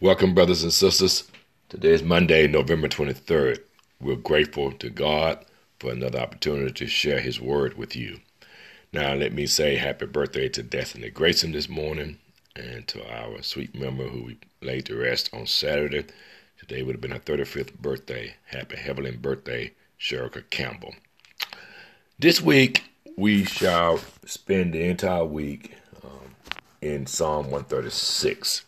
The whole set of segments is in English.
Welcome, brothers and sisters. Today is Monday, November 23rd. We're grateful to God for another opportunity to share His word with you. Now, let me say happy birthday to Destiny Grayson this morning and to our sweet member who we laid to rest on Saturday. Today would have been her 35th birthday. Happy heavenly birthday, Sherika Campbell. This week, we shall spend the entire week um, in Psalm 136.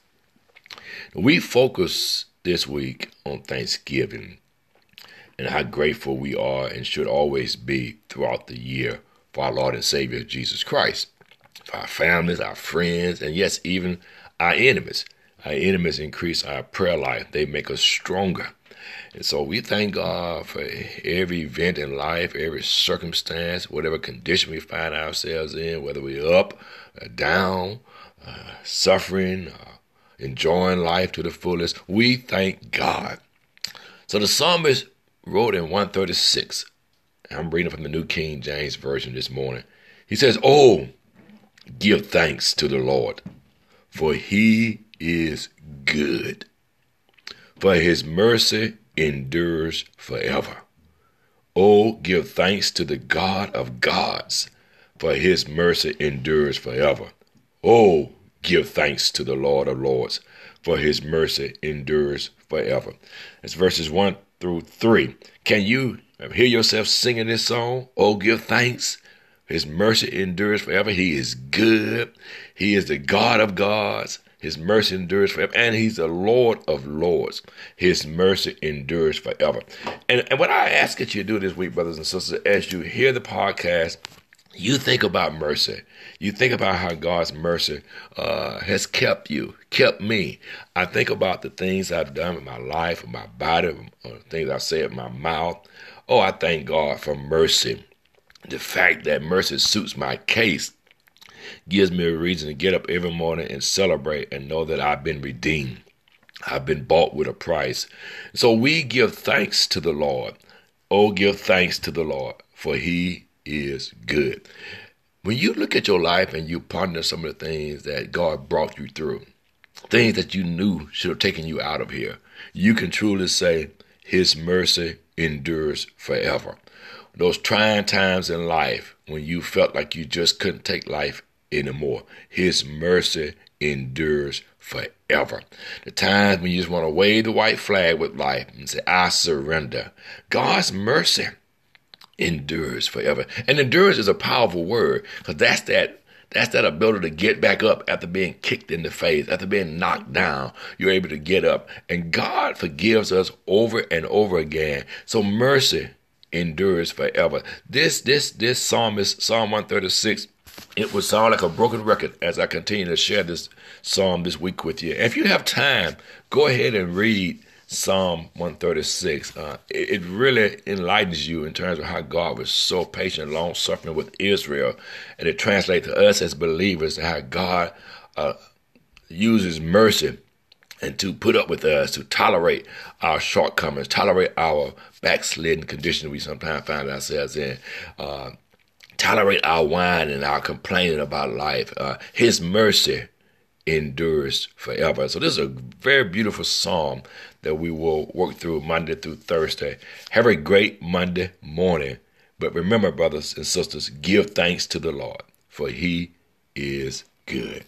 We focus this week on Thanksgiving and how grateful we are and should always be throughout the year for our Lord and Savior Jesus Christ, for our families, our friends, and yes, even our enemies. Our enemies increase our prayer life, they make us stronger. And so we thank God for every event in life, every circumstance, whatever condition we find ourselves in, whether we're up, down, uh, suffering, uh, enjoying life to the fullest. We thank God. So the psalmist wrote in 136. I'm reading from the New King James Version this morning. He says, Oh, give thanks to the Lord, for he is good, for his mercy endures forever. Oh, give thanks to the God of gods, for his mercy endures forever. Oh, Give thanks to the Lord of Lords, for his mercy endures forever. It's verses 1 through 3. Can you hear yourself singing this song? Oh, give thanks. His mercy endures forever. He is good. He is the God of gods. His mercy endures forever. And he's the Lord of lords. His mercy endures forever. And, and what I ask that you do this week, brothers and sisters, as you hear the podcast, you think about mercy. You think about how God's mercy uh, has kept you, kept me. I think about the things I've done with my life, with my body, uh, things I say with my mouth. Oh, I thank God for mercy. The fact that mercy suits my case gives me a reason to get up every morning and celebrate and know that I've been redeemed. I've been bought with a price. So we give thanks to the Lord. Oh, give thanks to the Lord, for he is good. When you look at your life and you ponder some of the things that God brought you through, things that you knew should have taken you out of here, you can truly say, His mercy endures forever. Those trying times in life when you felt like you just couldn't take life anymore, His mercy endures forever. The times when you just want to wave the white flag with life and say, I surrender. God's mercy endures forever. And endurance is a powerful word because that's that that's that ability to get back up after being kicked in the face, after being knocked down. You're able to get up. And God forgives us over and over again. So mercy endures forever. This this this psalmist, Psalm 136, it would sound like a broken record as I continue to share this psalm this week with you. if you have time, go ahead and read Psalm 136. Uh, it, it, really enlightens you in terms of how God was so patient, long suffering with Israel. And it translates to us as believers how God uh, uses mercy and to put up with us, to tolerate our shortcomings, tolerate our backslidden condition we sometimes find ourselves in. Uh, tolerate our whining and our complaining about life. Uh, his mercy endures forever. So this is a very beautiful psalm that we will work through Monday through Thursday. Have a great Monday morning. But remember, brothers and sisters, give thanks to the Lord, for he is good.